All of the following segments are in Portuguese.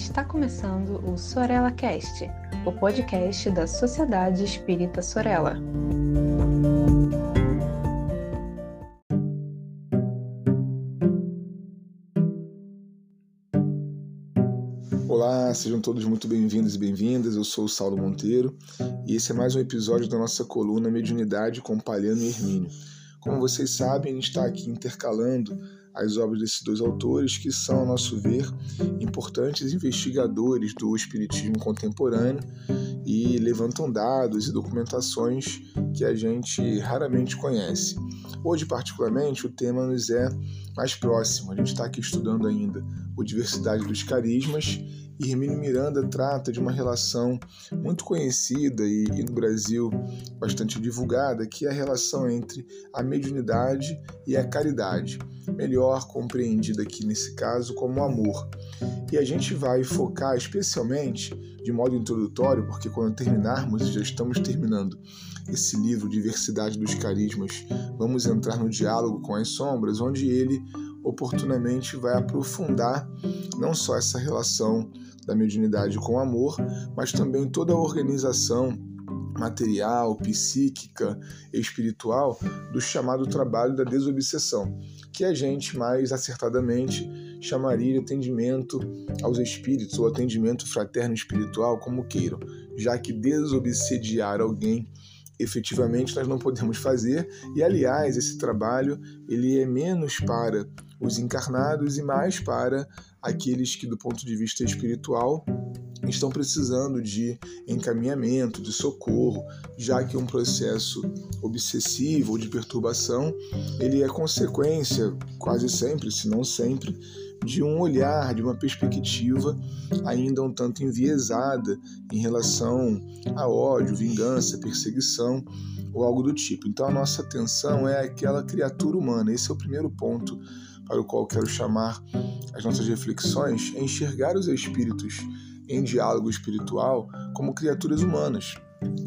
Está começando o Sorella Cast, o podcast da Sociedade Espírita Sorella. Olá, sejam todos muito bem-vindos e bem-vindas. Eu sou o Saulo Monteiro e esse é mais um episódio da nossa coluna Mediunidade com Palhano e Hermínio. Como vocês sabem, a gente está aqui intercalando as obras desses dois autores, que são, a nosso ver, importantes investigadores do espiritismo contemporâneo e levantam dados e documentações que a gente raramente conhece. Hoje, particularmente, o tema nos é mais próximo. A gente está aqui estudando ainda o Diversidade dos Carismas e Hermínio Miranda trata de uma relação muito conhecida e, e, no Brasil bastante divulgada, que é a relação entre a mediunidade e a caridade, melhor compreendida aqui nesse caso como amor. E a gente vai focar especialmente, de modo introdutório, porque quando terminarmos, já estamos terminando esse livro Diversidade dos Carismas, vamos entrar no diálogo com as sombras, onde ele oportunamente vai aprofundar não só essa relação da mediunidade com o amor, mas também toda a organização material, psíquica, espiritual do chamado trabalho da desobsessão, que a gente mais acertadamente chamaria de atendimento aos espíritos ou atendimento fraterno espiritual, como queiram, já que desobsediar alguém efetivamente nós não podemos fazer. E aliás esse trabalho ele é menos para os encarnados e mais para aqueles que, do ponto de vista espiritual, estão precisando de encaminhamento, de socorro, já que um processo obsessivo ou de perturbação, ele é consequência quase sempre, se não sempre, de um olhar, de uma perspectiva ainda um tanto enviesada em relação a ódio, vingança, perseguição ou algo do tipo. Então a nossa atenção é aquela criatura humana. Esse é o primeiro ponto para o qual quero chamar as nossas reflexões, é enxergar os espíritos em diálogo espiritual como criaturas humanas,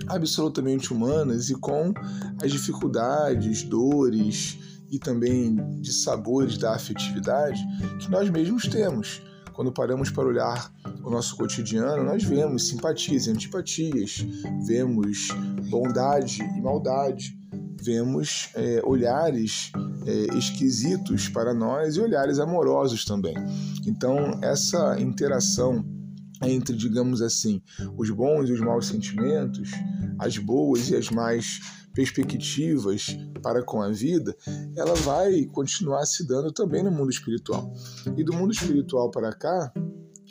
absolutamente humanas e com as dificuldades, dores e também de sabores da afetividade que nós mesmos temos. Quando paramos para olhar o nosso cotidiano, nós vemos simpatias e antipatias, vemos bondade e maldade, vemos é, olhares é, esquisitos para nós e olhares amorosos também. Então, essa interação entre, digamos assim, os bons e os maus sentimentos, as boas e as mais perspectivas para com a vida, ela vai continuar se dando também no mundo espiritual. E do mundo espiritual para cá,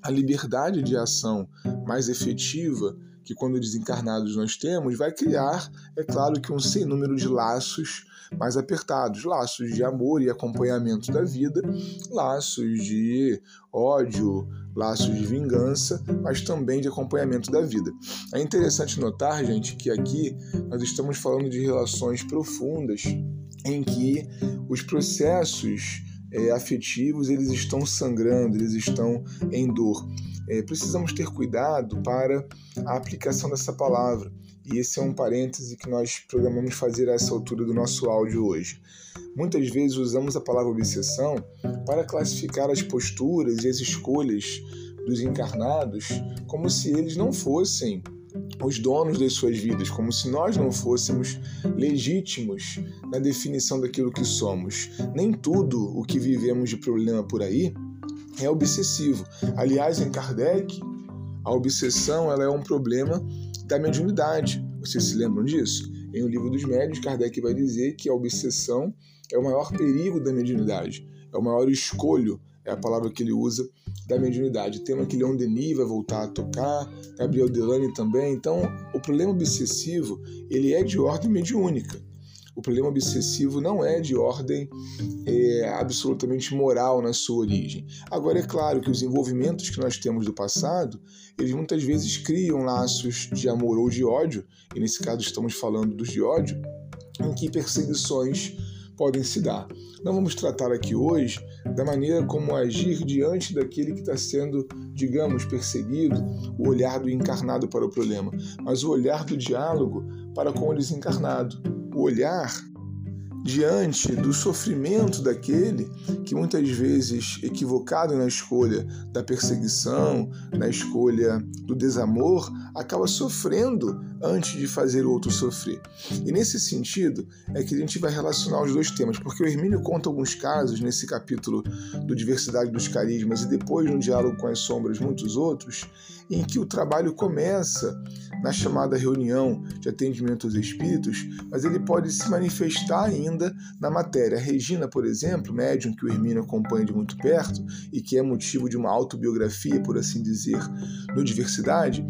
a liberdade de ação mais efetiva que quando desencarnados nós temos, vai criar, é claro que um sem número de laços mais apertados, laços de amor e acompanhamento da vida, laços de ódio, laços de vingança, mas também de acompanhamento da vida. É interessante notar, gente, que aqui nós estamos falando de relações profundas em que os processos é, afetivos eles estão sangrando, eles estão em dor é, precisamos ter cuidado para a aplicação dessa palavra. E esse é um parêntese que nós programamos fazer a essa altura do nosso áudio hoje. Muitas vezes usamos a palavra obsessão para classificar as posturas e as escolhas dos encarnados como se eles não fossem os donos das suas vidas, como se nós não fôssemos legítimos na definição daquilo que somos. Nem tudo o que vivemos de problema por aí é obsessivo. Aliás, em Kardec, a obsessão ela é um problema da mediunidade. Vocês se lembram disso? Em O Livro dos Médios, Kardec vai dizer que a obsessão é o maior perigo da mediunidade, é o maior escolho, é a palavra que ele usa, da mediunidade. Tema que Leon Denis vai voltar a tocar, Gabriel Delane também. Então, o problema obsessivo ele é de ordem mediúnica o problema obsessivo não é de ordem é, absolutamente moral na sua origem. Agora, é claro que os envolvimentos que nós temos do passado, eles muitas vezes criam laços de amor ou de ódio, e nesse caso estamos falando dos de ódio, em que perseguições podem se dar. Não vamos tratar aqui hoje da maneira como agir diante daquele que está sendo, digamos, perseguido, o olhar do encarnado para o problema, mas o olhar do diálogo para com o desencarnado o olhar diante do sofrimento daquele que muitas vezes, equivocado na escolha da perseguição, na escolha do desamor, acaba sofrendo antes de fazer o outro sofrer. E nesse sentido é que a gente vai relacionar os dois temas, porque o Hermínio conta alguns casos nesse capítulo do Diversidade dos Carismas e depois no diálogo com as sombras muitos outros, em que o trabalho começa na chamada reunião de atendimento aos espíritos, mas ele pode se manifestar ainda na matéria. A Regina, por exemplo, médium que o Hermínio acompanha de muito perto e que é motivo de uma autobiografia, por assim dizer, no Diversidade,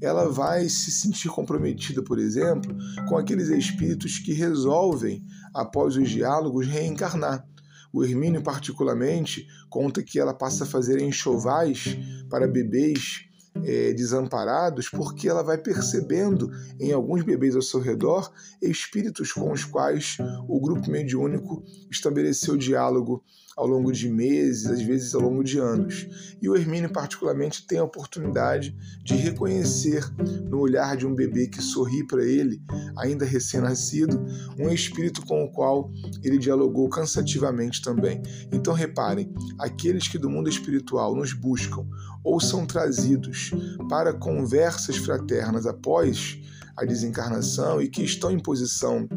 ela vai se sentir comprometida, por exemplo, com aqueles espíritos que resolvem, após os diálogos, reencarnar. O Hermínio, particularmente, conta que ela passa a fazer enxovais para bebês é, desamparados, porque ela vai percebendo em alguns bebês ao seu redor espíritos com os quais o grupo mediúnico estabeleceu diálogo ao longo de meses, às vezes ao longo de anos. E o Hermínio, particularmente, tem a oportunidade de reconhecer no olhar de um bebê que sorri para ele, ainda recém-nascido, um espírito com o qual ele dialogou cansativamente também. Então, reparem: aqueles que do mundo espiritual nos buscam ou são trazidos para conversas fraternas após a desencarnação e que estão em posição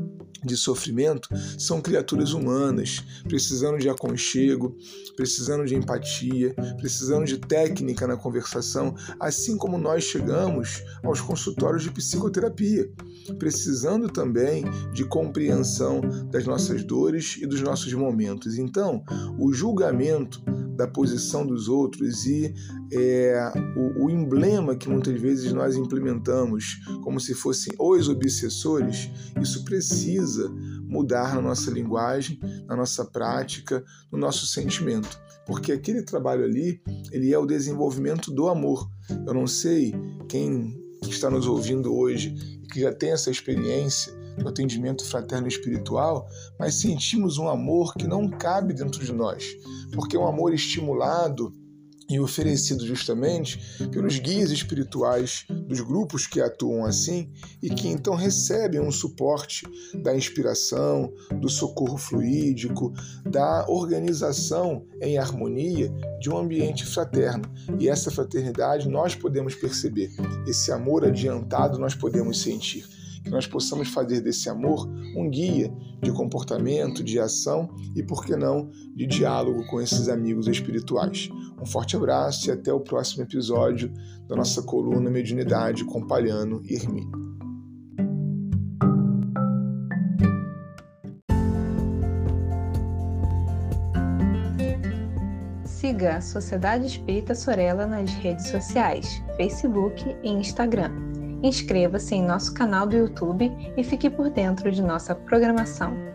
de sofrimento são criaturas humanas, precisando de aconchego, precisando de empatia, precisando de técnica na conversação, assim como nós chegamos aos consultórios de psicoterapia, precisando também de compreensão das nossas dores e dos nossos momentos. Então, o julgamento da posição dos outros e é, o, o, emblema que muitas vezes nós implementamos como se fossem os obsessores, isso precisa mudar na nossa linguagem, na nossa prática, no nosso sentimento, porque aquele trabalho ali ele é o desenvolvimento do amor. Eu não sei quem está nos ouvindo hoje que já tem essa experiência do atendimento fraterno espiritual, mas sentimos um amor que não cabe dentro de nós, porque é um amor estimulado e oferecido justamente pelos guias espirituais dos grupos que atuam assim e que então recebem um suporte da inspiração, do socorro fluídico, da organização em harmonia de um ambiente fraterno. E essa fraternidade nós podemos perceber, esse amor adiantado nós podemos sentir que nós possamos fazer desse amor um guia de comportamento, de ação e, por que não, de diálogo com esses amigos espirituais. Um forte abraço e até o próximo episódio da nossa coluna Mediunidade com Palhano e Hermínio. Siga a Sociedade Espírita Sorella nas redes sociais, Facebook e Instagram Inscreva-se em nosso canal do YouTube e fique por dentro de nossa programação.